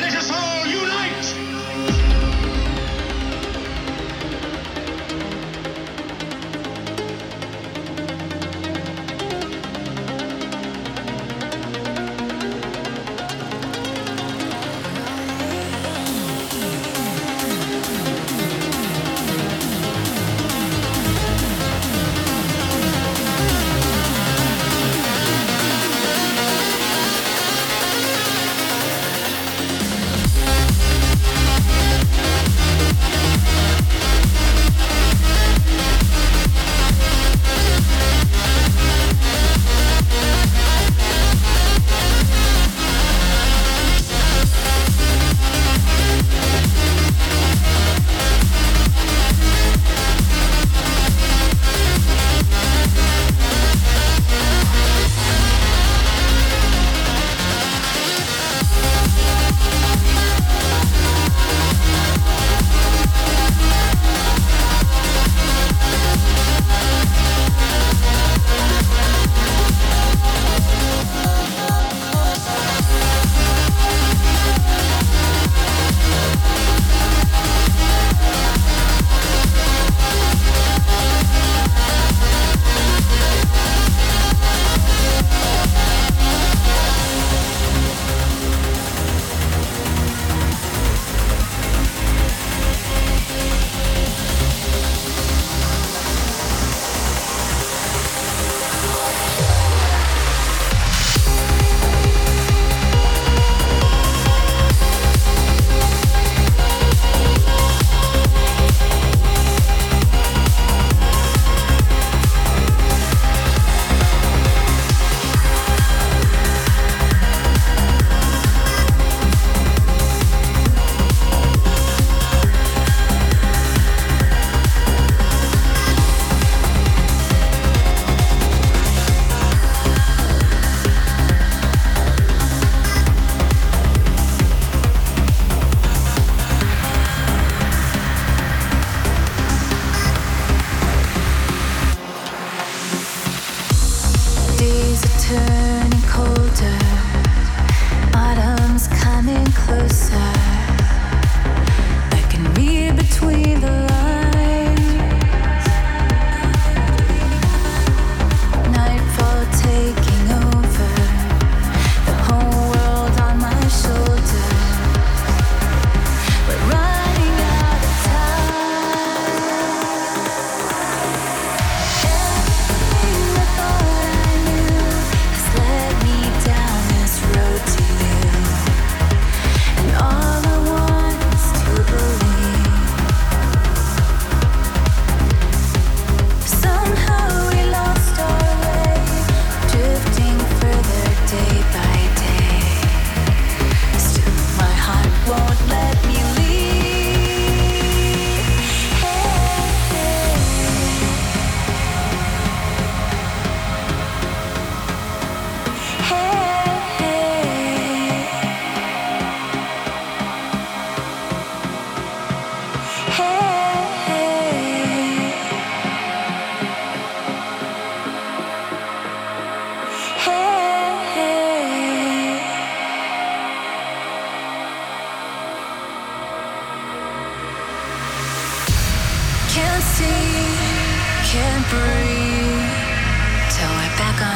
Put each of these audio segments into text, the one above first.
Let us all unite!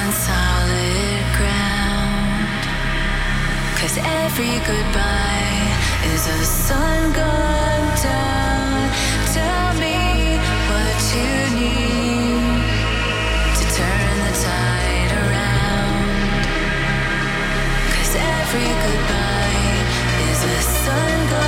on solid ground. Cause every goodbye is a sun gone down. Tell me what you need to turn the tide around. Cause every goodbye is a sun gone